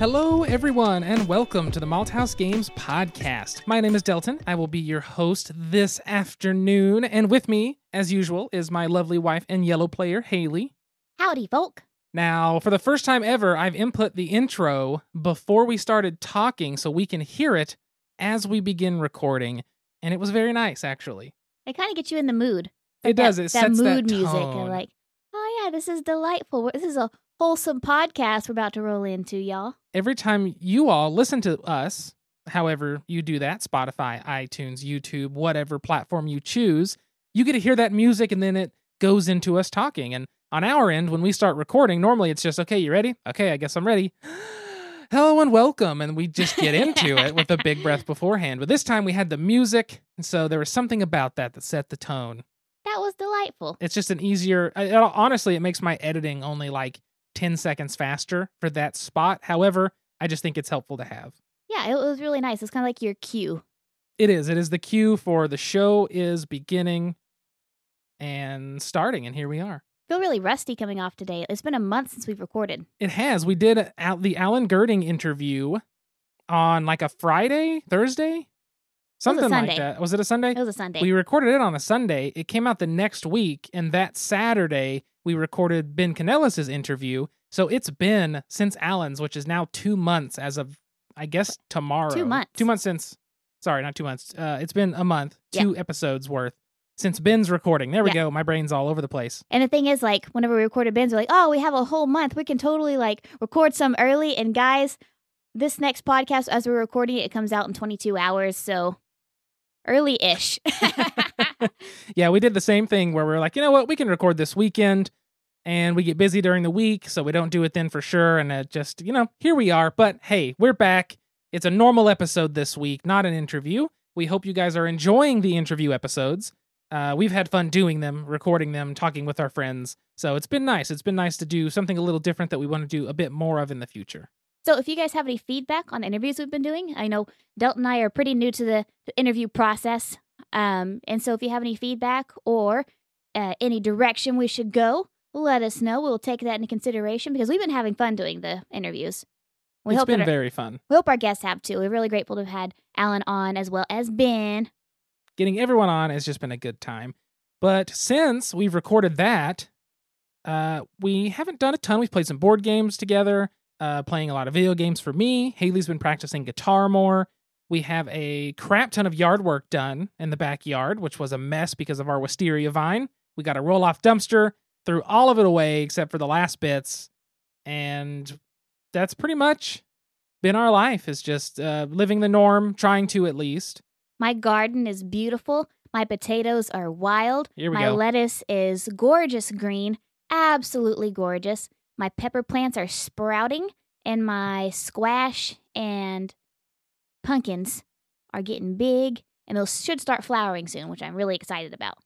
Hello, everyone, and welcome to the Malthouse Games podcast. My name is Delton. I will be your host this afternoon, and with me, as usual, is my lovely wife and yellow player, Haley. Howdy, folk. Now, for the first time ever, I've input the intro before we started talking so we can hear it as we begin recording, and it was very nice, actually. It kind of gets you in the mood. It that, does. It that sets mood that music. Of like, oh yeah, this is delightful. This is a wholesome podcast we're about to roll into, y'all. every time you all listen to us, however you do that, Spotify, iTunes, YouTube, whatever platform you choose, you get to hear that music and then it goes into us talking. And on our end, when we start recording, normally it's just, okay, you ready? Okay, I guess I'm ready. Hello and welcome. And we just get into it with a big breath beforehand. But this time we had the music. And so there was something about that that set the tone. That was delightful. It's just an easier, honestly, it makes my editing only like 10 seconds faster for that spot. However, I just think it's helpful to have. Yeah, it was really nice. It's kind of like your cue. It is. It is the cue for the show is beginning and starting, and here we are. feel really rusty coming off today. It's been a month since we've recorded. It has. We did the Alan Gerding interview on like a Friday, Thursday, something like that. Was it a Sunday? It was a Sunday. We recorded it on a Sunday. It came out the next week, and that Saturday we recorded Ben Canellis's interview. So it's been since Alan's, which is now two months as of I guess tomorrow. Two months. Two months since. Sorry, not two months. Uh, it's been a month, Yeah. two episodes worth since Ben's recording. There we Yeah. go. My brain's all over the place. and the thing is, like, whenever we recorded Ben's, we're like, oh, we have a whole month. We can totally like record some early. And guys, this next podcast, as we're recording it, it comes out in 22 hours. So early ish. yeah, we did the same thing where we are like, you know what, we can record this weekend, and we get busy during the week, so we don't do it then for sure. And it just, you know, here we are. But hey, we're back. It's a normal episode this week, not an interview. We hope you guys are enjoying the interview episodes. Uh, we've had fun doing them, recording them, talking with our friends. So it's been nice. It's been nice to do something a little different that we want to do a bit more of in the future. So, if you guys have any feedback on interviews we've been doing, I know Delton and I are pretty new to the, the interview process. Um, and so, if you have any feedback or uh, any direction we should go, let us know. We'll take that into consideration because we've been having fun doing the interviews. We it's hope been our, very fun. we hope our guests have too. We're really grateful to have had Alan on as well as Ben. getting everyone on has just been a good time. But since we've recorded that, uh, we haven't done a ton. We've played some board games together, uh, playing a lot of video games for me. Haley's been practicing guitar more. We have a crap ton of yard work done in the backyard, which was a mess because of our wisteria vine. We got a roll off dumpster, threw all of it away except for the last bits. And that's pretty much been our life, is just uh, living the norm, trying to at least. My garden is beautiful. My potatoes are wild. Here we My go. lettuce is gorgeous green, absolutely gorgeous. My pepper plants are sprouting, and my squash and pumpkins are getting big, and those should start flowering soon, which I'm really excited about.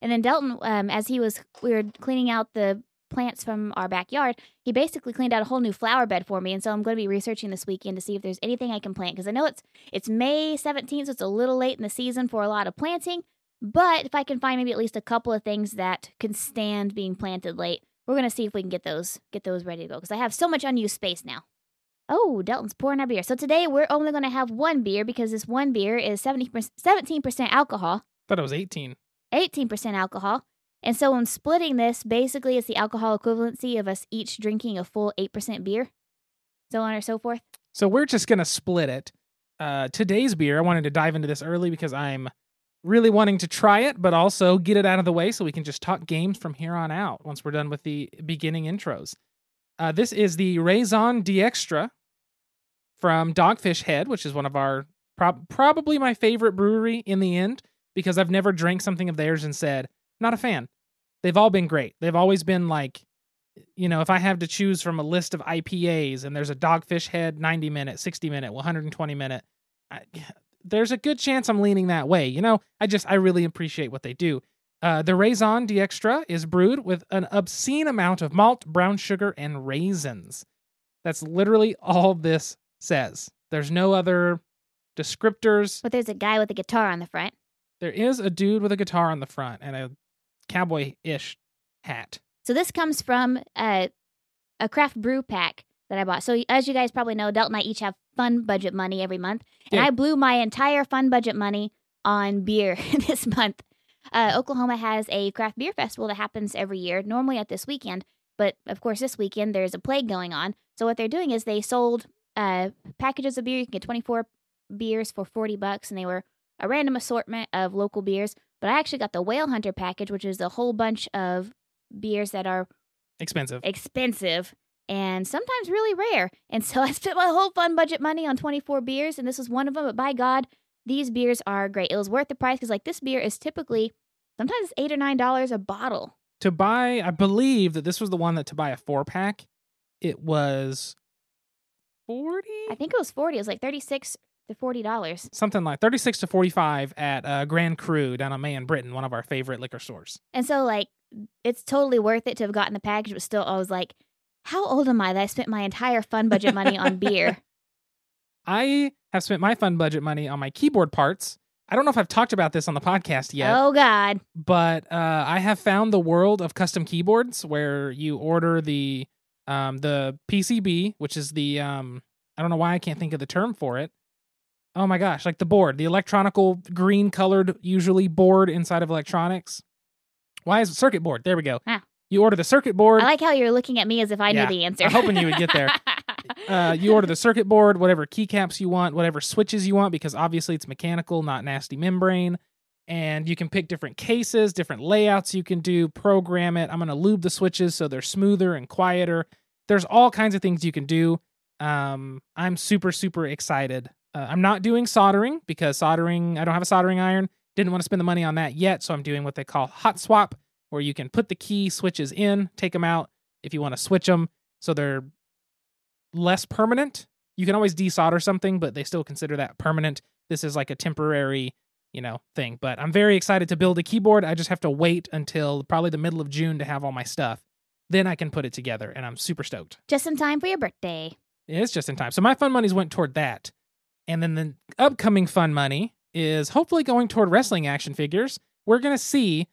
And then Delton, um, as he was, we were cleaning out the plants from our backyard. He basically cleaned out a whole new flower bed for me, and so I'm going to be researching this weekend to see if there's anything I can plant because I know it's it's May 17th, so it's a little late in the season for a lot of planting. But if I can find maybe at least a couple of things that can stand being planted late, we're gonna see if we can get those get those ready to go because I have so much unused space now. Oh, Delton's pouring our beer. So today we're only gonna have one beer because this one beer is 70 17% alcohol, thought it was 18. 18% alcohol. And so when splitting this, basically it's the alcohol equivalency of us each drinking a full 8% beer. So on or so forth. So we're just gonna split it. Uh, today's beer, I wanted to dive into this early because I'm really wanting to try it, but also get it out of the way so we can just talk games from here on out once we're done with the beginning intros. Uh, this is the Raison d'Extra from Dogfish Head, which is one of our prob- probably my favorite brewery in the end because I've never drank something of theirs and said not a fan. They've all been great. They've always been like you know, if I have to choose from a list of IPAs and there's a Dogfish Head 90 minute, 60 minute, 120 minute, I, there's a good chance I'm leaning that way. You know, I just, I really appreciate what they do. Uh, the Raison d'Extra is brewed with an obscene amount of malt, brown sugar, and raisins. That's literally all this says. There's no other descriptors. But there's a guy with a guitar on the front. There is a dude with a guitar on the front and a cowboy ish hat. So this comes from a, a craft brew pack that I bought. So as you guys probably know, Delton and I each have fun budget money every month, and Yeah. I blew my entire fun budget money on beer this month. Uh, Oklahoma has a craft beer festival that happens every year, normally at this weekend, but of course this weekend there's a plague going on. So what they're doing is they sold uh, packages of beer. You can get 24 beers for 40 bucks, and they were a random assortment of local beers. But I actually got the Whale Hunter package, which is a whole bunch of beers that are Expensive. expensive and sometimes really rare. And so I spent my whole fun budget money on 24 beers, and this was one of them. But by God, these beers are great. It was worth the price because, like, this beer is typically sometimes eight or nine dollars a bottle. to buy, I believe that this was the one that to buy a four pack, it was 40? I think it was 40. It was like 36 to 40 dollars. Something like 36 to 45 at uh, Grand Cru down on May in Britton, one of our favorite liquor stores. And so, like, it's totally worth it to have gotten the package, but still, I was like, how old am I that I spent my entire fun budget money on beer? I have spent my fun budget money on my keyboard parts. I don't know if I've talked about this on the podcast yet, Oh, God. but uh, I have found the world of custom keyboards where you order the um, the PCB, which is the um, I don't know why I can't think of the term for it. Oh my gosh, like the board, the electronical green colored usually board inside of electronics. Why is it circuit board? There we go. Ah. You order the circuit board. I like how you're looking at me as if I Yeah, knew the answer. I'm hoping you would get there. uh, you order the circuit board, whatever keycaps you want, whatever switches you want, because obviously it's mechanical, not nasty membrane. And you can pick different cases, different layouts you can do, program it. I'm going to lube the switches so they're smoother and quieter. There's all kinds of things you can do. Um, I'm super, super excited. Uh, I'm not doing soldering because soldering, I don't have a soldering iron. Didn't want to spend the money on that yet. So I'm doing what they call hot swap, where you can put the key switches in, take them out if you want to switch them. So they're less permanent. You can always desolder something, but they still consider that permanent. This is like a temporary, you know, thing. But I'm very excited to build a keyboard. I just have to wait until probably the middle of June to have all my stuff. Then I can put it together, and I'm super stoked. Just in time for your birthday. It's just in time. So my fun monies went toward that. And then the upcoming fun money is hopefully going toward wrestling action figures. We're going to see.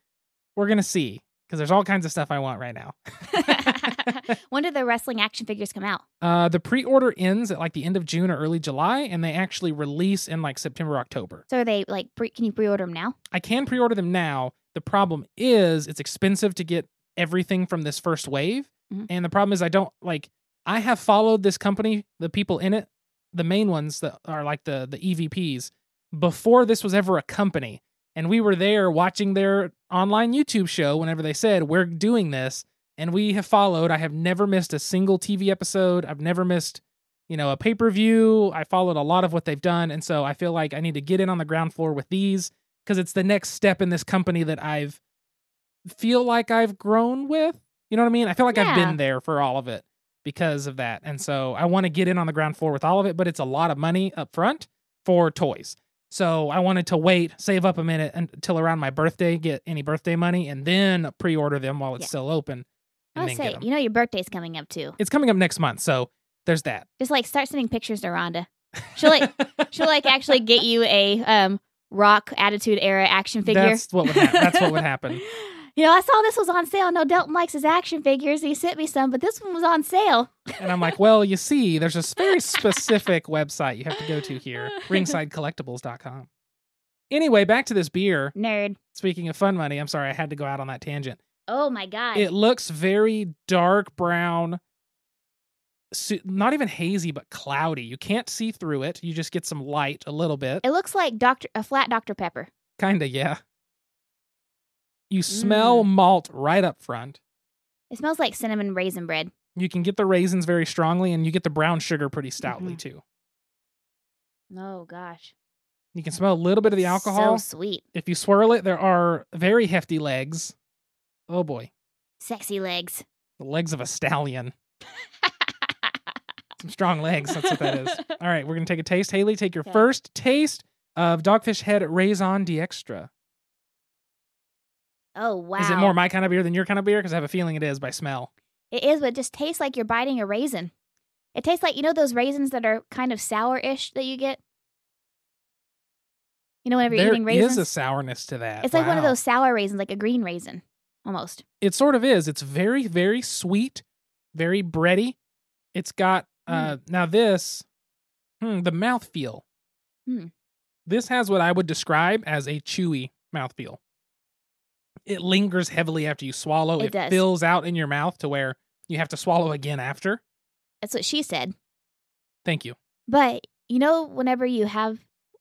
We're going to see because there's all kinds of stuff I want right now. when did the wrestling action figures come out? Uh, the pre-order ends at like the end of June or early July, and they actually release in like September, October. So are they like pre- can you pre-order them now? I can pre-order them now. The problem is it's expensive to get everything from this first wave, Mhm. and the problem is I don't like. I have followed this company, the people in it, the main ones that are like the the EVPs, before this was ever a company, and we were there watching their online YouTube show whenever they said we're doing this, and we have followed. I have never missed a single TV episode. I've never missed, you know, a pay per view. I followed a lot of what they've done, and so I feel like I need to get in on the ground floor with these because it's the next step in this company that I've feel like I've grown with. You know what I mean? I feel like I've been there for all of it because of that, and so I want to get in on the ground floor with all of it. But it's a lot of money up front for toys. So I wanted to wait, save up a minute until around my birthday, get any birthday money, and then pre-order them while it's Yeah. still open. And I'll then say, you know, your birthday's coming up too. It's coming up next month, so there's that. Just like start sending pictures to Rhonda. She'll like she'll like actually get you a um rock attitude era action figure. That's what would happen. That's what would happen. you know, I saw this was on sale. No, Delton likes his action figures. He sent me some, but this one was on sale. And I'm like, well, you see, there's a very specific website you have to go to here, ringsidecollectibles.com. Anyway, back to this beer. Nerd. Speaking of fun money, I'm sorry I had to go out on that tangent. Oh my god. It looks very dark brown, not even hazy, but cloudy. You can't see through it. You just get some light a little bit. It looks like Doctor a flat Dr Pepper. Kinda, yeah. You smell malt right up front. It smells like cinnamon raisin bread. You can get the raisins very strongly, and you get the brown sugar pretty stoutly Mhm. too. Oh gosh. You can smell a little bit of the alcohol. So sweet. if you swirl it, there are very hefty legs. Oh boy, Sexy legs. the legs of a stallion. Some strong legs. That's what that is. All right, we're gonna take a taste. Haley, take your Okay. first taste of Dogfish Head Raison d'Extra. Oh wow. Is it more my kind of beer than your kind of beer? Because I have a feeling it is by smell. It is, but it just tastes like you're biting a raisin. It tastes like you know those raisins that are kind of sour-ish that you get. You know, whenever you're There eating raisins, there is a sourness to that. it's like one of those sour raisins, like a green raisin, almost. It sort of is. It's very, very sweet, very bready. It's got Uh, now this, hmm, the mouthfeel. Hmm. This has what I would describe as a chewy mouthfeel. It lingers heavily after you swallow. It It, does. fills out in your mouth to where you have to swallow again after. That's what she said. Thank you. But you know, whenever you have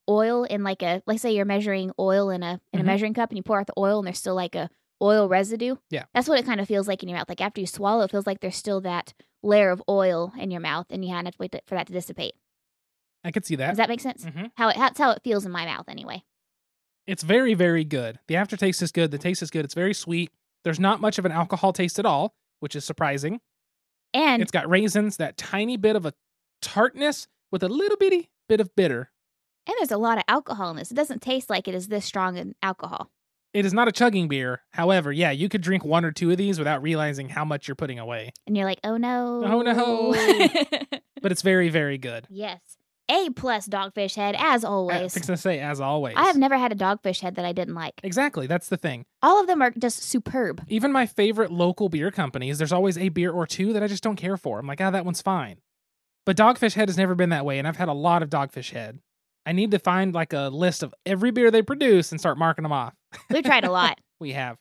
oil in like a, like say you're measuring oil in a in Mhm. a measuring cup and you pour out the oil and there's still like a oil residue. Yeah. That's what it kind of feels like in your mouth. Like after you swallow, it feels like there's still that layer of oil in your mouth, and you have to wait for that to dissipate. I could see that. Does that make sense? hmm How it, that's how it feels in my mouth, anyway. It's very, very good. The aftertaste is good. The mm-hmm. taste is good. It's very sweet. There's not much of an alcohol taste at all, which is surprising. And It's got raisins, that tiny bit of a tartness with a little bitty bit of bitter. and there's a lot of alcohol in this. It doesn't taste like it is this strong in alcohol. It is not a chugging beer. However, yeah, you could drink one or two of these without realizing how much you're putting away. And you're like, oh no, Oh, no. But it's very, very good. yes, a plus dogfish head as always. I was to say, as always. I have never had a dogfish head that I didn't like. Exactly. That's the thing. All of them are just superb. Even my favorite local beer companies, there's always a beer or two that I just don't care for. I'm like, ah, that one's fine. But Dogfish Head has never been that way, and I've had a lot of Dogfish Head. I need to find like a list of every beer they produce and start marking them off. We've tried a lot. we have.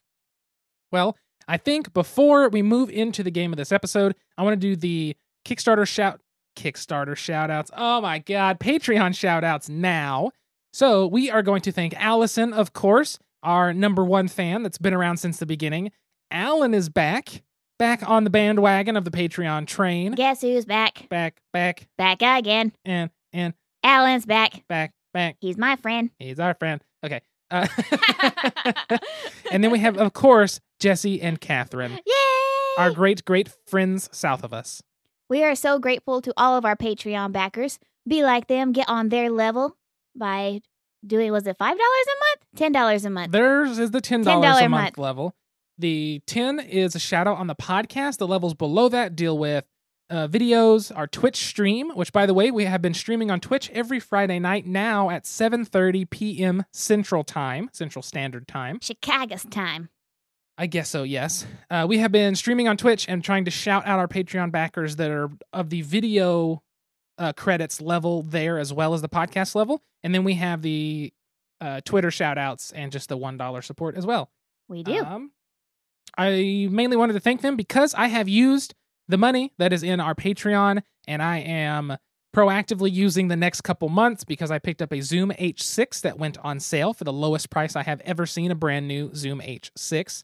Well, I think before we move into the game of this episode, I want to do the Kickstarter shout Kickstarter shout outs. Oh my god, Patreon shout outs now. So we are going to thank Allison, of course, our number one fan that's been around since the beginning. Alan is back, back on the bandwagon of the Patreon train. Guess who's back? Back, back, Back again. and and Alan's back. back, back. He's my friend. He's our friend. Okay. Uh, and then we have, of course, Jesse and Catherine, Yay! our great, great friends south of us. We are so grateful to all of our Patreon backers. Be like them. Get on their level by doing, was it $5 a month? $10 a month. Theirs is the $10, $10 a month, month. level. The 10 is a shout out on the podcast. The levels below that deal with uh, videos, our Twitch stream, which by the way, we have been streaming on Twitch every Friday night now at 7:30 p.m. Central Time, Central Standard Time. Chicago's time. I guess so, yes. Uh, we have been streaming on Twitch and trying to shout out our Patreon backers that are of the video uh, credits level there as well as the podcast level. And then we have the uh, Twitter shout outs and just the $1 support as well. We do. Um, I mainly wanted to thank them because I have used the money that is in our Patreon and I am proactively using the next couple months because I picked up a Zoom H6 that went on sale for the lowest price I have ever seen a brand new Zoom H6.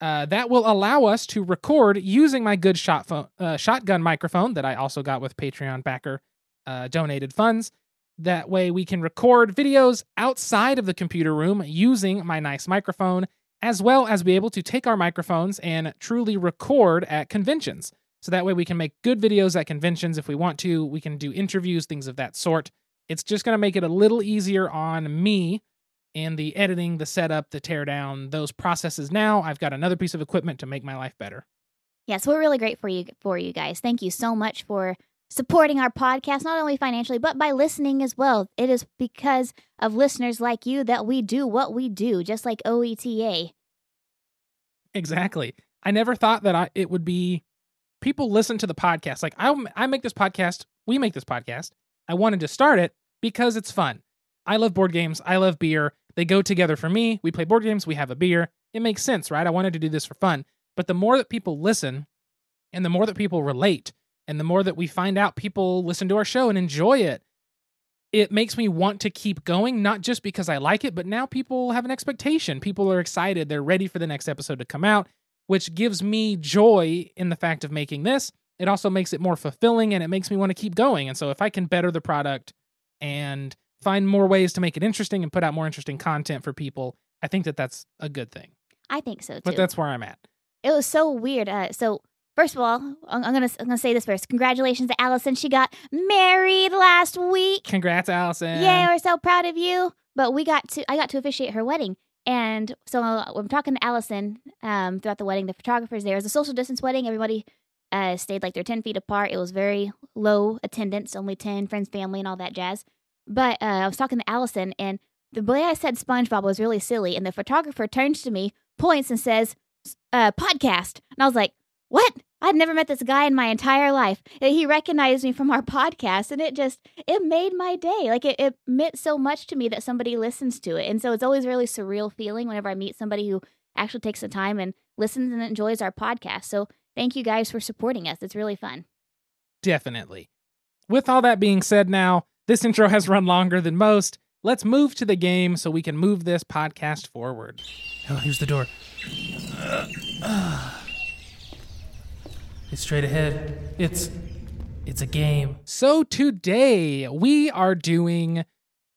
Uh, that will allow us to record using my good shot uh, shotgun microphone that I also got with Patreon backer uh, donated funds. That way, we can record videos outside of the computer room using my nice microphone, as well as be able to take our microphones and truly record at conventions. So that way, we can make good videos at conventions if we want to. We can do interviews, things of that sort. It's just going to make it a little easier on me in the editing, the setup, the teardown, those processes. Now, I've got another piece of equipment to make my life better. Yes, we're really great for you for you guys. Thank you so much for supporting our podcast, not only financially, but by listening as well. It is because of listeners like you that we do what we do, just like OETA. Exactly. I never thought that I it would be people listen to the podcast. Like I I make this podcast, we make this podcast. I wanted to start it because it's fun. I love board games, I love beer. They go together for me. We play board games, we have a beer. It makes sense, right? I wanted to do this for fun. But the more that people listen and the more that people relate and the more that we find out people listen to our show and enjoy it, it makes me want to keep going, not just because I like it, but now people have an expectation. People are excited. They're ready for the next episode to come out, which gives me joy in the fact of making this. It also makes it more fulfilling and it makes me want to keep going. And so if I can better the product and find more ways to make it interesting and put out more interesting content for people, I think that that's a good thing. I think so too. But that's where I'm at. it was so weird. Uh, so first of all, I'm, I'm gonna I'm gonna say this first. Congratulations to Allison. She got married last week. Congrats, Allison. Yay, we're so proud of you. But we got to I got to officiate her wedding. And so uh, I'm talking to Allison um, throughout the wedding. The photographer's there. It was a social distance wedding. Everybody uh, stayed like they're 10 feet apart. It was very low attendance, only 10 friends, family, and all that jazz. But uh, I was talking to Allison, and the way I said SpongeBob was really silly. And the photographer turns to me, points, and says, uh, podcast. And I was like, what? I'd never met this guy in my entire life. He recognized me from our podcast, and it just it made my day. Like it, it meant so much to me that somebody listens to it, and so it's always really surreal feeling whenever I meet somebody who actually takes the time and listens and enjoys our podcast. So thank you guys for supporting us. It's really fun. Definitely. With all that being said, now this intro has run longer than most. Let's move to the game so we can move this podcast forward. Oh, here's the door. It's straight ahead. It's it's a game. So today we are doing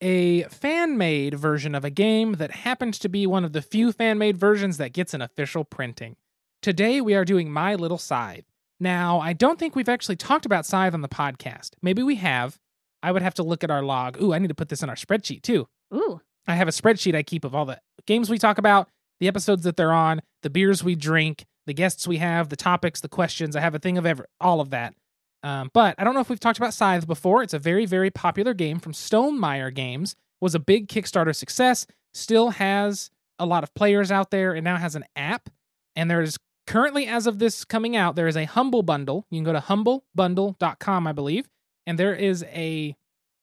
a fan-made version of a game that happens to be one of the few fan-made versions that gets an official printing. Today we are doing My Little Scythe. Now, I don't think we've actually talked about Scythe on the podcast. Maybe we have. I would have to look at our log. Ooh, I need to put this in our spreadsheet too. Ooh. I have a spreadsheet I keep of all the games we talk about, the episodes that they're on, the beers we drink, the guests we have, the topics, the questions. I have a thing of ever all of that. Um, but I don't know if we've talked about Scythe before. It's a very, very popular game from Stonemaier Games. Was a big Kickstarter success. Still has a lot of players out there, and now has an app. And there is currently, as of this coming out, there is a Humble Bundle. You can go to humblebundle.com, I believe, and there is a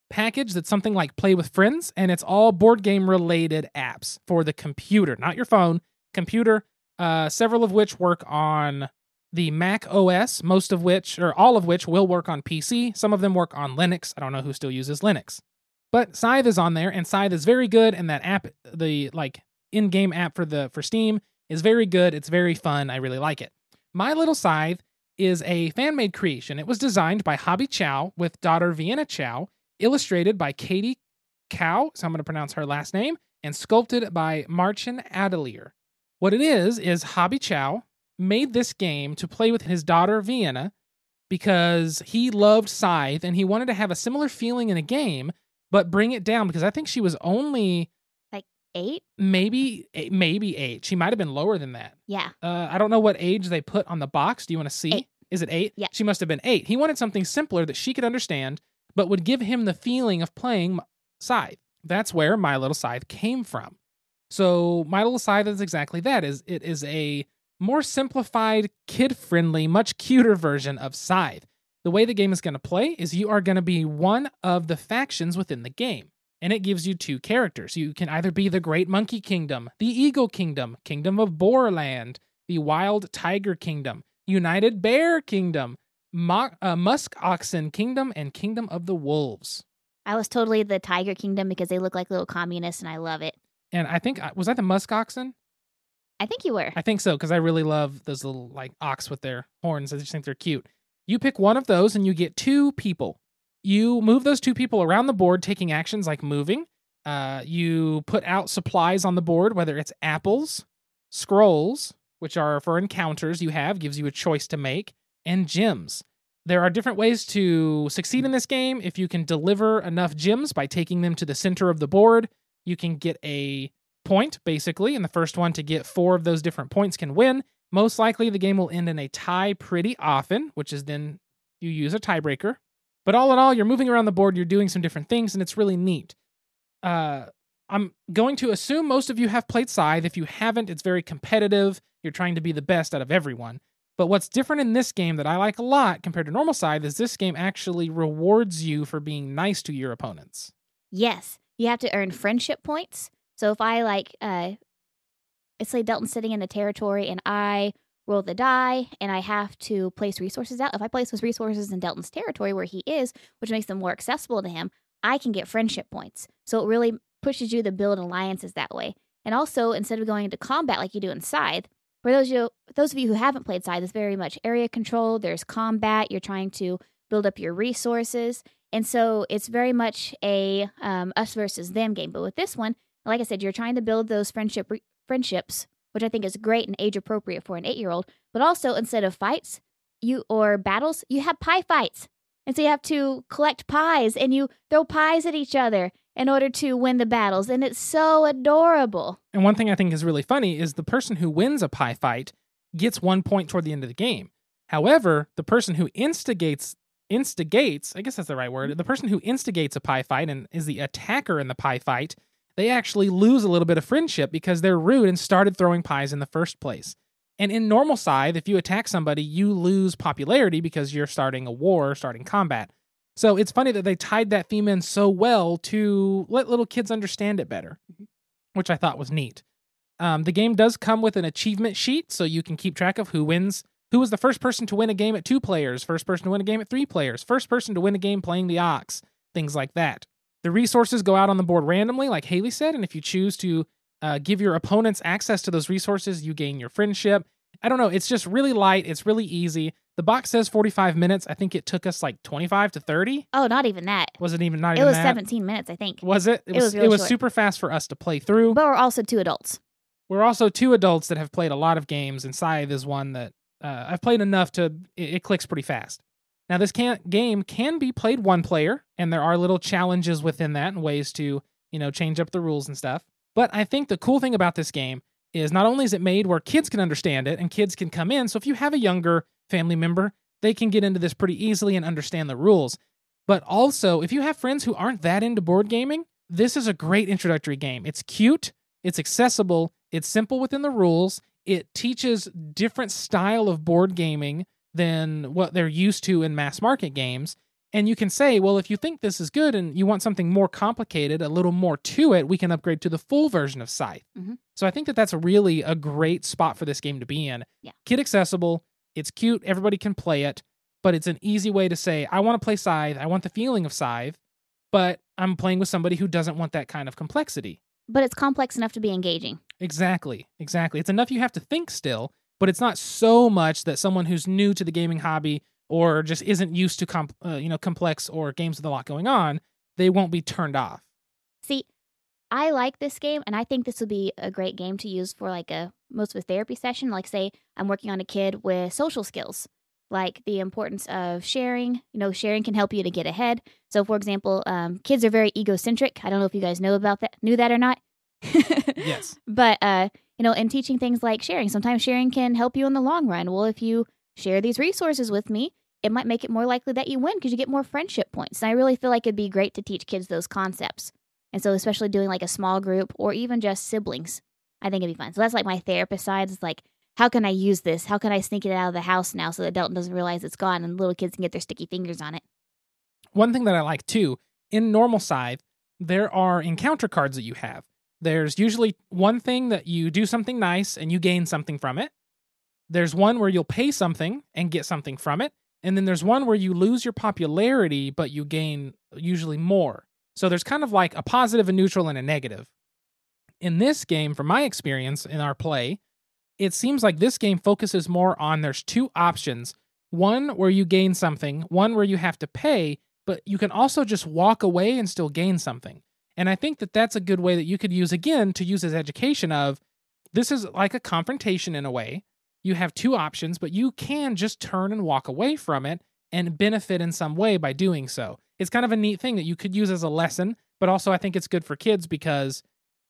package that's something like Play with Friends, and it's all board game related apps for the computer, not your phone, computer. Uh, several of which work on the Mac OS, most of which, or all of which, will work on PC. Some of them work on Linux. I don't know who still uses Linux. But Scythe is on there, and Scythe is very good, and that app, the like in-game app for the for Steam, is very good. It's very fun. I really like it. My Little Scythe is a fan-made creation. It was designed by Hoby Chou with daughter Vienna Chou, illustrated by Katie Cow, so I'm going to pronounce her last name, and sculpted by Marcin Adelier. What it is is Hoby Chou made this game to play with his daughter Vienna because he loved Scythe and he wanted to have a similar feeling in a game, but bring it down because I think she was only Eight? maybe eh, maybe eight. She might have been lower than that. Yeah. Uh, I don't know what age they put on the box. Do you want to see? Eight. Is it eight? Yeah. She must have been eight. He wanted something simpler that she could understand, but would give him the feeling of playing Scythe. That's where My Little Scythe came from. So My Little Scythe is exactly that. Is it is a more simplified, kid-friendly, much cuter version of Scythe. The way the game is going to play is you are going to be one of the factions within the game and it gives you two characters. You can either be the Great Monkey Kingdom, the Eagle Kingdom, Kingdom of Boarland, the Wild Tiger Kingdom, United Bear Kingdom, Mo- uh, Musk Oxen Kingdom, and Kingdom of the Wolves. I was totally the Tiger Kingdom because they look like little communists and I love it. And I think uh, was that the Musk Oxen? I think you were. I think so because I really love those little like ox with their horns. I just think they're cute. You pick one of those and you get two people. You move those two people around the board, taking actions like moving. Uh, you put out supplies on the board, whether it's apples, scrolls, which are for encounters you have, gives you a choice to make, and gems. There are different ways to succeed in this game. If you can deliver enough gems by taking them to the center of the board, you can get a point, basically. And the first one to get four of those different points can win. Most likely, the game will end in a tie pretty often, which is then you use a tiebreaker. But all in all, you're moving around the board, you're doing some different things, and it's really neat. Uh, I'm going to assume most of you have played Scythe. If you haven't, it's very competitive. You're trying to be the best out of everyone. But what's different in this game that I like a lot compared to normal Scythe is this game actually rewards you for being nice to your opponents. Yes. You have to earn friendship points. So if I like uh it's like Delton sitting in the territory and I roll the die and I have to place resources out. If I place those resources in Delton's territory where he is, which makes them more accessible to him, I can get friendship points. So it really pushes you to build alliances that way. And also, instead of going into combat like you do in Scythe, for those of you, those of you who haven't played Scythe, it's very much area control. There's combat. You're trying to build up your resources, and so it's very much a um, us versus them game. But with this one, like I said, you're trying to build those friendship re- friendships, which I think is great and age appropriate for an eight year old. But also, instead of fights, you or battles, you have pie fights, and so you have to collect pies and you throw pies at each other in order to win the battles, and it's so adorable. And one thing I think is really funny is the person who wins a pie fight gets one point toward the end of the game. However, the person who instigates instigates, I guess that's the right word, the person who instigates a pie fight and is the attacker in the pie fight, they actually lose a little bit of friendship because they're rude and started throwing pies in the first place. And in normal scythe, if you attack somebody, you lose popularity because you're starting a war, starting combat. So it's funny that they tied that theme in so well to let little kids understand it better, Mhm. which I thought was neat. Um, the game does come with an achievement sheet, so you can keep track of who wins. Who was the first person to win a game at two players? First person to win a game at three players? First person to win a game playing the ox? Things like that. The resources go out on the board randomly, like Haley said, and if you choose to uh, give your opponents access to those resources, you gain your friendship. I don't know. It's just really light. It's really easy. The box says 45 minutes. I think it took us like 25 to 30. Oh, not even that. Was it even not even It was that? 17 minutes, I think. Was it? It was. was It was short. super fast for us to play through. But we're also two adults. We're also two adults that have played a lot of games, and Scythe is one that uh, I've played enough to it, it clicks pretty fast. Now, this can, game can be played one player, and there are little challenges within that and ways to you know change up the rules and stuff. But I think the cool thing about this game is not only is it made where kids can understand it and kids can come in. So if you have a younger family member, they can get into this pretty easily and understand the rules. But also, if you have friends who aren't that into board gaming, this is a great introductory game. It's cute, it's accessible, it's simple within the rules. It teaches different style of board gaming than what they're used to in mass market games. And you can say, well, if you think this is good and you want something more complicated, a little more to it, we can upgrade to the full version of Scythe. Mhm. So I think that that's really a great spot for this game to be in. Yeah. Kid accessible, it's cute, everybody can play it, but it's an easy way to say, I want to play Scythe, I want the feeling of Scythe, but I'm playing with somebody who doesn't want that kind of complexity. But it's complex enough to be engaging. Exactly, exactly. It's enough you have to think still, but it's not so much that someone who's new to the gaming hobby or just isn't used to comp, uh, you know complex or games with a lot going on, they won't be turned off. See, I like this game, and I think this would be a great game to use for like a most of a therapy session. Like, say, I'm working on a kid with social skills, like the importance of sharing. You know, sharing can help you to get ahead. So, for example, um, kids are very egocentric. I don't know if you guys know about that, knew that or not. Yes. But uh, you know, in teaching things like sharing, sometimes sharing can help you in the long run. Well, if you share these resources with me, it might make it more likely that you win because you get more friendship points. And I really feel like it'd be great to teach kids those concepts. And so, especially doing like a small group or even just siblings, I think it'd be fun. So that's like my therapist side. Is like, how can I use this? How can I sneak it out of the house now so that Delton doesn't realize it's gone and little kids can get their sticky fingers on it? One thing that I like too, in normal scythe, there are encounter cards that you have. There's usually one thing that you do something nice and you gain something from it. There's one where you'll pay something and get something from it. And then there's one where you lose your popularity, but you gain usually more. So there's kind of like a positive, a neutral, and a negative. In this game, from my experience in our play, it seems like this game focuses more on there's two options one where you gain something, one where you have to pay, but you can also just walk away and still gain something. And I think that that's a good way that you could use again to use as education of this is like a confrontation in a way. You have two options, but you can just turn and walk away from it and benefit in some way by doing so. It's kind of a neat thing that you could use as a lesson, but also I think it's good for kids because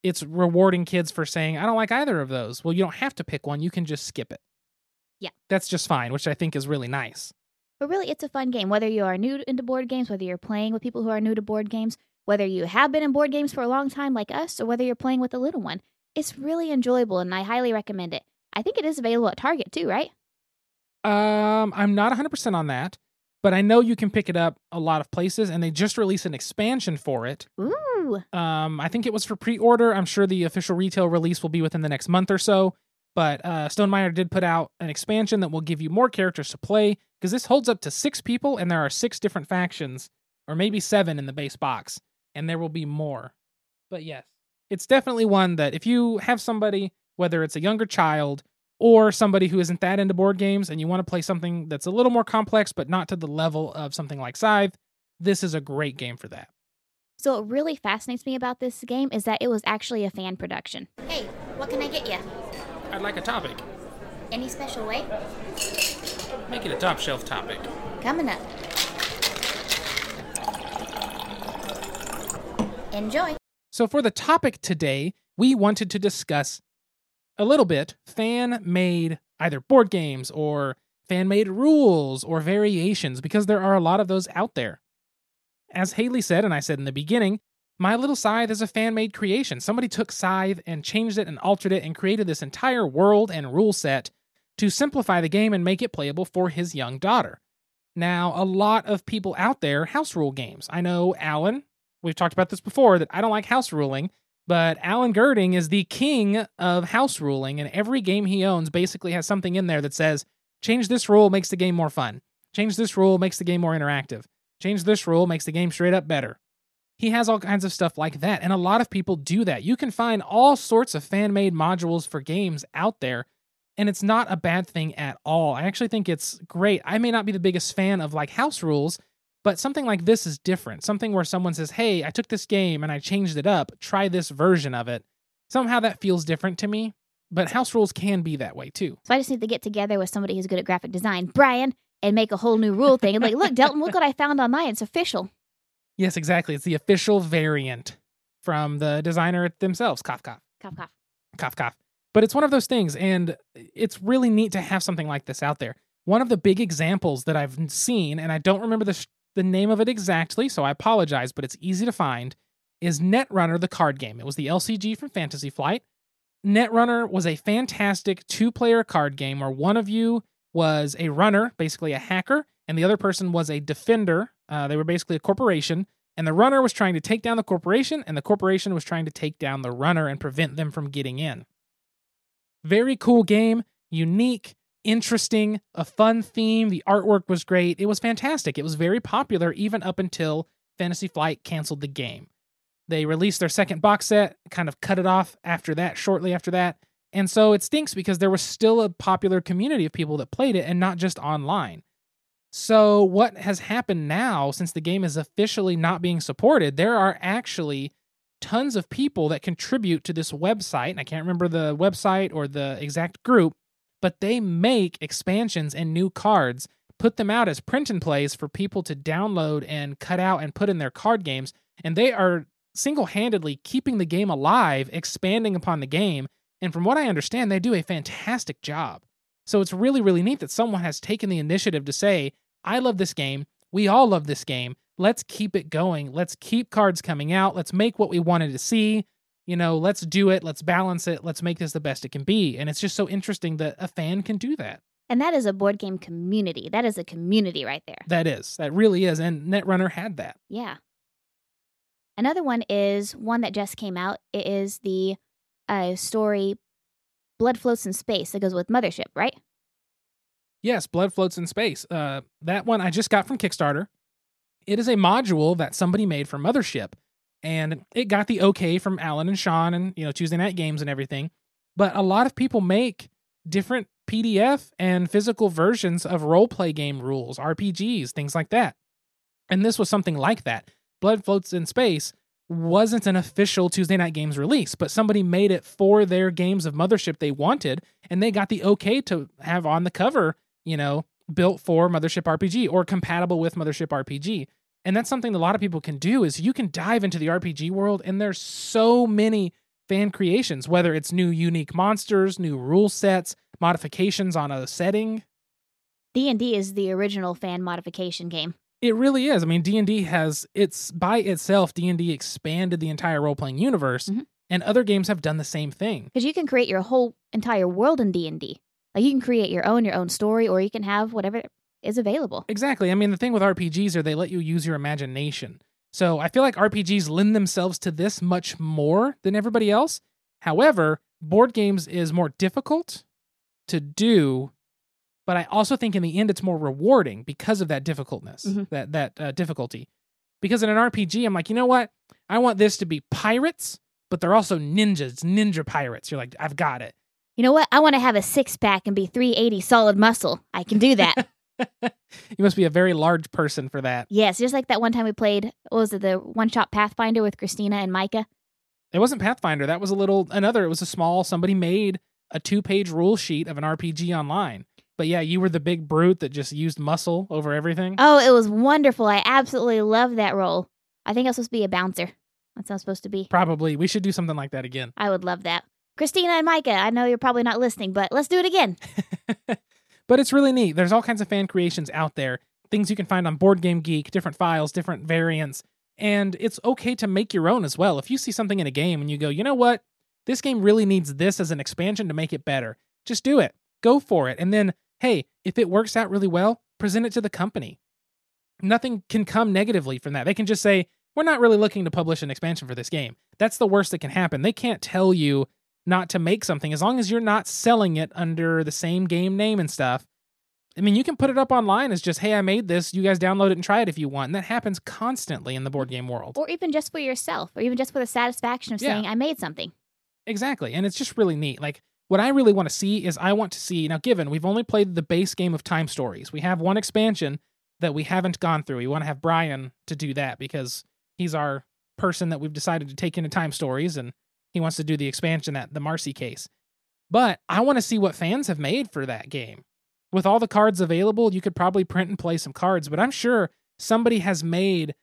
it's rewarding kids for saying, I don't like either of those. Well, you don't have to pick one, you can just skip it. Yeah. That's just fine, which I think is really nice. But really, it's a fun game. Whether you are new into board games, whether you're playing with people who are new to board games, whether you have been in board games for a long time like us, or whether you're playing with a little one, it's really enjoyable and I highly recommend it. I think it is available at Target too, right? Um, I'm not 100% on that, but I know you can pick it up a lot of places, and they just released an expansion for it. Ooh. Um, I think it was for pre-order. I'm sure the official retail release will be within the next month or so. But uh, Stonemaier did put out an expansion that will give you more characters to play because this holds up to six people, and there are six different factions, or maybe seven in the base box, and there will be more. But yes, it's definitely one that if you have somebody, whether it's a younger child or somebody who isn't that into board games, and you want to play something that's a little more complex but not to the level of something like Scythe, this is a great game for that. So, what really fascinates me about this game is that it was actually a fan production. Hey, what can I get you? I'd like a topic. Any special way? Make it a top shelf topic. Coming up. Enjoy. So, for the topic today, we wanted to discuss a little bit fan made either board games or fan made rules or variations because there are a lot of those out there. As Haley said, and I said in the beginning, My Little Scythe is a fan made creation. Somebody took Scythe and changed it and altered it and created this entire world and rule set to simplify the game and make it playable for his young daughter. Now, a lot of people out there house rule games. I know Alan, we've talked about this before, that I don't like house ruling, but Alan Gerding is the king of house ruling, and every game he owns basically has something in there that says, change this rule makes the game more fun. Change this rule makes the game more interactive. Change this rule makes the game straight up better. He has all kinds of stuff like that, and a lot of people do that. You can find all sorts of fan made modules for games out there, and it's not a bad thing at all. I actually think it's great. I may not be the biggest fan of like house rules, but something like this is different. Something where someone says, Hey, I took this game and I changed it up, try this version of it. Somehow that feels different to me, but house rules can be that way too. So I just need to get together with somebody who's good at graphic design, Brian, and make a whole new rule thing. And like, look, Delton, look what I found online. It's official. Yes, exactly. It's the official variant from the designer themselves, Cough Cough. Cough, cough. Cough Cough. But it's one of those things, and it's really neat to have something like this out there. One of the big examples that I've seen, and I don't remember the, sh- the name of it exactly, so I apologize, but it's easy to find, is Netrunner, the card game. It was the LCG from Fantasy Flight. Netrunner was a fantastic two player card game where one of you was a runner, basically a hacker, and the other person was a defender. Uh, they were basically a corporation, and the runner was trying to take down the corporation, and the corporation was trying to take down the runner and prevent them from getting in. Very cool game, unique, interesting, a fun theme. The artwork was great. It was fantastic. It was very popular even up until Fantasy Flight canceled the game. They released their second box set, kind of cut it off after that, shortly after that. And so it stinks because there was still a popular community of people that played it and not just online. So, what has happened now since the game is officially not being supported, there are actually tons of people that contribute to this website. And I can't remember the website or the exact group, but they make expansions and new cards, put them out as print and plays for people to download and cut out and put in their card games. And they are single handedly keeping the game alive, expanding upon the game. And from what I understand, they do a fantastic job. So it's really, really neat that someone has taken the initiative to say, I love this game. We all love this game. Let's keep it going. Let's keep cards coming out. Let's make what we wanted to see. You know, let's do it. Let's balance it. Let's make this the best it can be. And it's just so interesting that a fan can do that. And that is a board game community. That is a community right there. That is. That really is. And Netrunner had that. Yeah. Another one is one that just came out. It is the uh, story Blood Floats in Space that goes with Mothership, right? Yes, Blood Floats in Space. Uh, that one I just got from Kickstarter. It is a module that somebody made for Mothership, and it got the okay from Alan and Sean and you know Tuesday Knight Games and everything. But a lot of people make different PDF and physical versions of role play game rules, RPGs, things like that. And this was something like that. Blood Floats in Space wasn't an official Tuesday Knight Games release, but somebody made it for their games of Mothership they wanted, and they got the okay to have on the cover, you know, built for Mothership RPG or compatible with Mothership RPG. And that's something that a lot of people can do is you can dive into the RPG world and there's so many fan creations, whether it's new unique monsters, new rule sets, modifications on a setting. D&D is the original fan modification game. It really is. I mean, D&D has it's by itself D&D expanded the entire role-playing universe Mhm. and other games have done the same thing. Because you can create your whole entire world in D&D. Like you can create your own, your own story, or you can have whatever is available. Exactly. I mean, the thing with RPGs are they let you use your imagination. So I feel like RPGs lend themselves to this much more than everybody else. However, board games is more difficult to do, but I also think in the end it's more rewarding because of that difficultness, Mhm. that that uh, difficulty. Because in an RPG, I'm like, you know what? I want this to be pirates, but they're also ninjas, ninja pirates. You're like, I've got it. You know what? I want to have a six pack and be 380 solid muscle. I can do that. you must be a very large person for that. yes, just like that one time we played, what was it, the one shot Pathfinder with Christina and Micah? It wasn't Pathfinder. That was a little another. It was a small. Somebody made a two-page rule sheet of an RPG online. But yeah, you were the big brute that just used muscle over everything. Oh, it was wonderful. I absolutely love that role. I think I was supposed to be a bouncer. That's how I'm supposed to be. Probably we should do something like that again. I would love that. Christina and Micah, I know you're probably not listening, but let's do it again. but it's really neat. There's all kinds of fan creations out there. Things you can find on Board Game Geek, different files, different variants, and it's okay to make your own as well. If you see something in a game and you go, you know what, this game really needs this as an expansion to make it better, just do it. go for it. And then, hey, if it works out really well, present it to the company. Nothing can come negatively from that. They can just say, we're not really looking to publish an expansion for this game. That's the worst that can happen. They can't tell you not to make something as long as you're not selling it under the same game name and stuff. I mean, you can put it up online as just, hey, I made this. You guys download it and try it if you want. And that happens constantly in the board game world. or even just for yourself, or even just for the satisfaction of Yeah. saying, I made something. Exactly. And it's just really neat. Like, what I really want to see is I want to see, now, given we've only played the base game of Time Stories, we have one expansion that we haven't gone through. We want to have Brian to do that because he's our person that we've decided to take into Time Stories and he wants to do the expansion at the Marcy case. But I want to see what fans have made for that game. With all the cards available, you could probably print and play some cards, but I'm sure somebody has made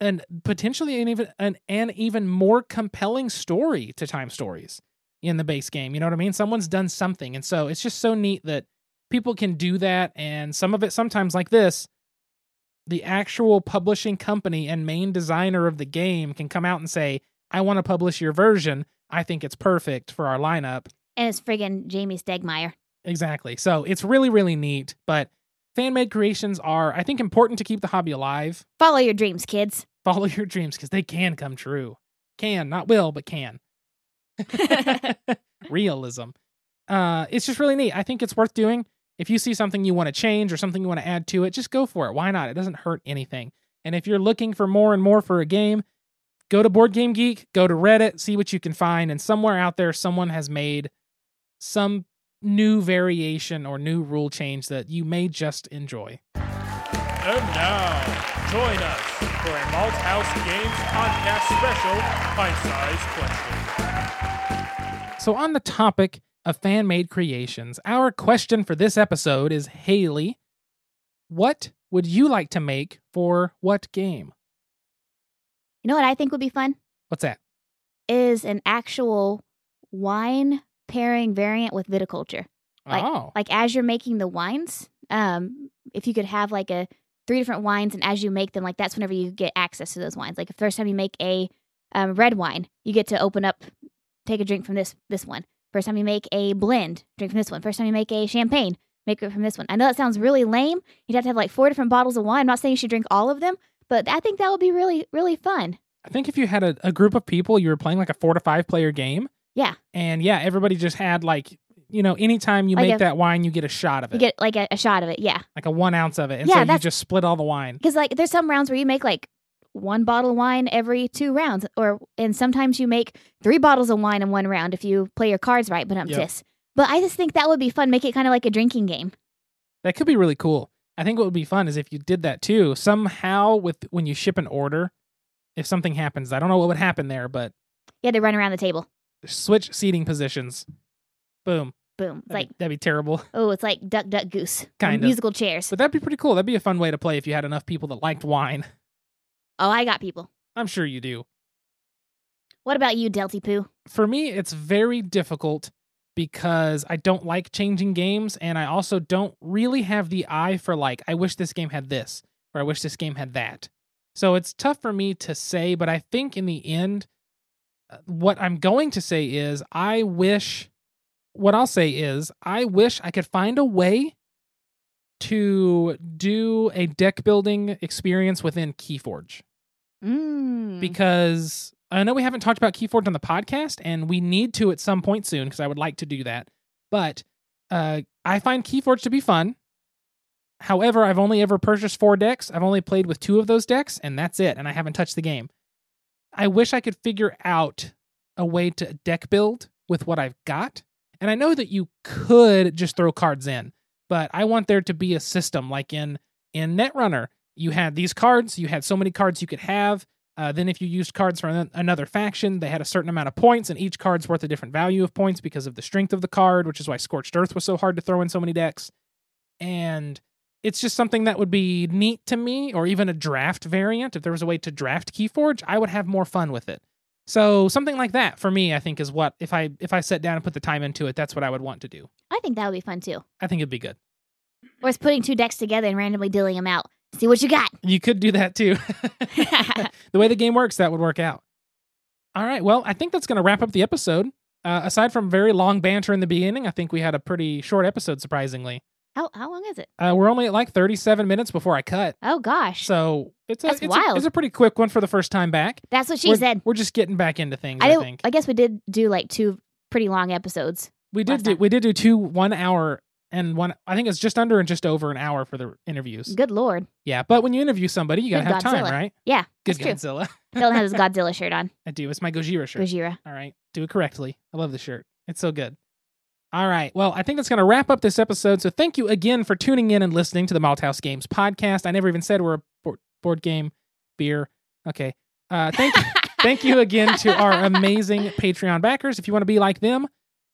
an potentially an even an, an even more compelling story to time stories in the base game. You know what I mean? Someone's done something. And so it's just so neat that people can do that. And some of it sometimes like this, the actual publishing company and main designer of the game can come out and say, I want to publish your version. I think it's perfect for our lineup. And it's friggin' Jamey Stegmaier. Exactly. So it's really, really neat. But fan made creations are, I think, important to keep the hobby alive. Follow your dreams, kids. Follow your dreams because they can come true. Can, not will, but can. Realism. Uh, it's just really neat. I think it's worth doing. If you see something you want to change or something you want to add to it, just go for it. Why not? It doesn't hurt anything. And if you're looking for more and more for a game, go to Board Game Geek, go to Reddit, see what you can find. And somewhere out there, someone has made some new variation or new rule change that you may just enjoy. And now, join us for a Malthaus Games podcast special, Pint-Sized Question. So, on the topic of fan made creations, our question for this episode is Haley, what would you like to make for what game? You know what I think would be fun? What's that? Is an actual wine pairing variant with viticulture. Like- oh, Like as you're making the wines, um, if you could have like a three different wines, and as you make them, like that's whenever you get access to those wines. Like the first time you make a um, red wine, you get to open up, take a drink from this this one. First time you make a blend, drink from this one. First time you make a champagne, make it from this one. I know that sounds really lame. You'd have to have like four different bottles of wine. I'm not saying you should drink all of them, but I think that would be really really fun. I think if you had a, a group of people, you were playing like a four to five player game. Yeah. And yeah, everybody just had like, you know, anytime you Like make a- that wine, you get a shot of it. You get like a, a shot of it, yeah. like a one ounce of it. And Yeah, so you just split all the wine. Because like there's some rounds where you make like one bottle of wine every two rounds, or and sometimes you make three bottles of wine in one round if you play your cards right. But um, Yep. But I just think that would be fun. Make it kind of like a drinking game. That could be really cool. I think what would be fun is if you did that too. Somehow with when you ship an order, if something happens, I don't know what would happen there, but Yeah, they run around the table. switch seating positions. Boom. Boom. It's That'd, like be, that'd be terrible. oh, it's like duck, duck, goose. Kinda. musical chairs. But that'd be pretty cool. That'd be a fun way to play if you had enough people that liked wine. Oh, I got people. I'm sure you do. What about you, Delty Poo? For me, it's very difficult because I don't like changing games and I also don't really have the eye for like I wish this game had this or I wish this game had that. So it's tough for me to say, but I think in the end uh, what I'm going to say is I wish what I'll say is I wish I could find a way to do a deck building experience within Keyforge Mm. because I know we haven't talked about Keyforge on the podcast, and we need to at some point soon because I would like to do that. But uh, I find Keyforge to be fun. However, I've only ever purchased four decks. I've only played with two of those decks, and that's it. And I haven't touched the game. I wish I could figure out a way to deck build with what I've got. And I know that you could just throw cards in, but I want there to be a system like in in Netrunner. You had these cards, you had so many cards you could have. Uh, then, if you used cards from another faction, they had a certain amount of points, and each card's worth a different value of points because of the strength of the card, which is why Scorched Earth was so hard to throw in so many decks. And it's just something that would be neat to me, or even a draft variant. If there was a way to draft Keyforge, I would have more fun with it. So something like that for me, I think, is what if I if I sat down and put the time into it, that's what I would want to do. I think that would be fun too. I think it'd be good. Or it's putting two decks together and randomly dealing them out. See what you got. You could do that too. the way the game works, that would work out. All right. Well, I think that's going to wrap up the episode. Uh, aside from very long banter in the beginning, I think we had a pretty short episode, surprisingly. How how long is it? Uh, we're only at like 37 minutes before I cut. Oh gosh, So it's a, That's it's, wild. A, it's a pretty quick one for the first time back. that's what she we're, said. We're just getting back into things, I I, think. I guess we did do like two pretty long episodes. we did do time. we did do two one hour and one I think it's just under and just over an hour for the interviews. Good lord, Yeah, but when you interview somebody, you gotta Good have time, right? yeah, Good that's true. Godzilla. Delton has his Godzilla shirt on. I do. It's my Gojira shirt. Gojira. All right. Do it correctly. I love the shirt. It's so good. All right. Well, I think that's going to wrap up this episode. So thank you again for tuning in and listening to the Malthaus Games podcast. I never even said we're a board, board game beer. Okay. Uh, thank you. thank you again to our amazing Patreon backers. If you want to be like them,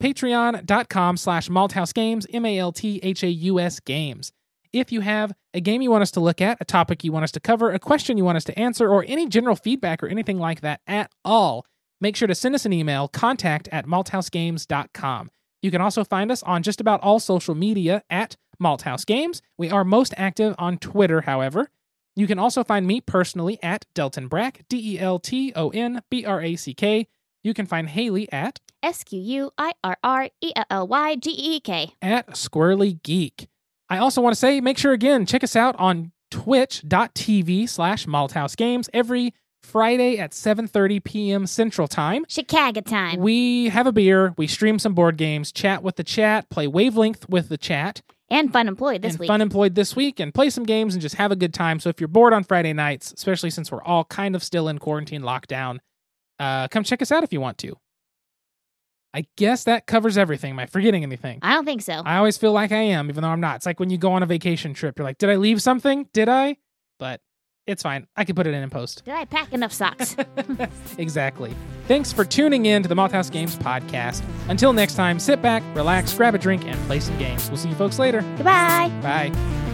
patreon.com slash malthaus games, M-A-L-T-H-A-U-S games. If you have a game you want us to look at, a topic you want us to cover, a question you want us to answer, or any general feedback or anything like that at all, make sure to send us an email, contact at malthausgames.com. You can also find us on just about all social media at Malthaus Games. We are most active on Twitter, however. You can also find me personally at Delton Brack, D E L T O N B R A C K. You can find Haley at S Q U I R R E L L Y G E E K. at Squirrely Geek. I also want to say, make sure again, check us out on twitch.tv slash Malthaus Games every Friday at 7.30 p.m. Central Time. Chicago time. We have a beer, we stream some board games, chat with the chat, play wavelength with the chat, and Fun Employed this and week. fun employed this week, and play some games and just have a good time. So if you're bored on Friday nights, especially since we're all kind of still in quarantine lockdown, uh, come check us out if you want to. I guess that covers everything. Am I forgetting anything? I don't think so. I always feel like I am, even though I'm not. It's like when you go on a vacation trip, you're like, did I leave something? Did I? But it's fine. I can put it in in post. Did I pack enough socks? exactly. Thanks for tuning in to the Malthaus Games podcast. Until next time, sit back, relax, grab a drink, and play some games. We'll see you folks later. Goodbye. Bye.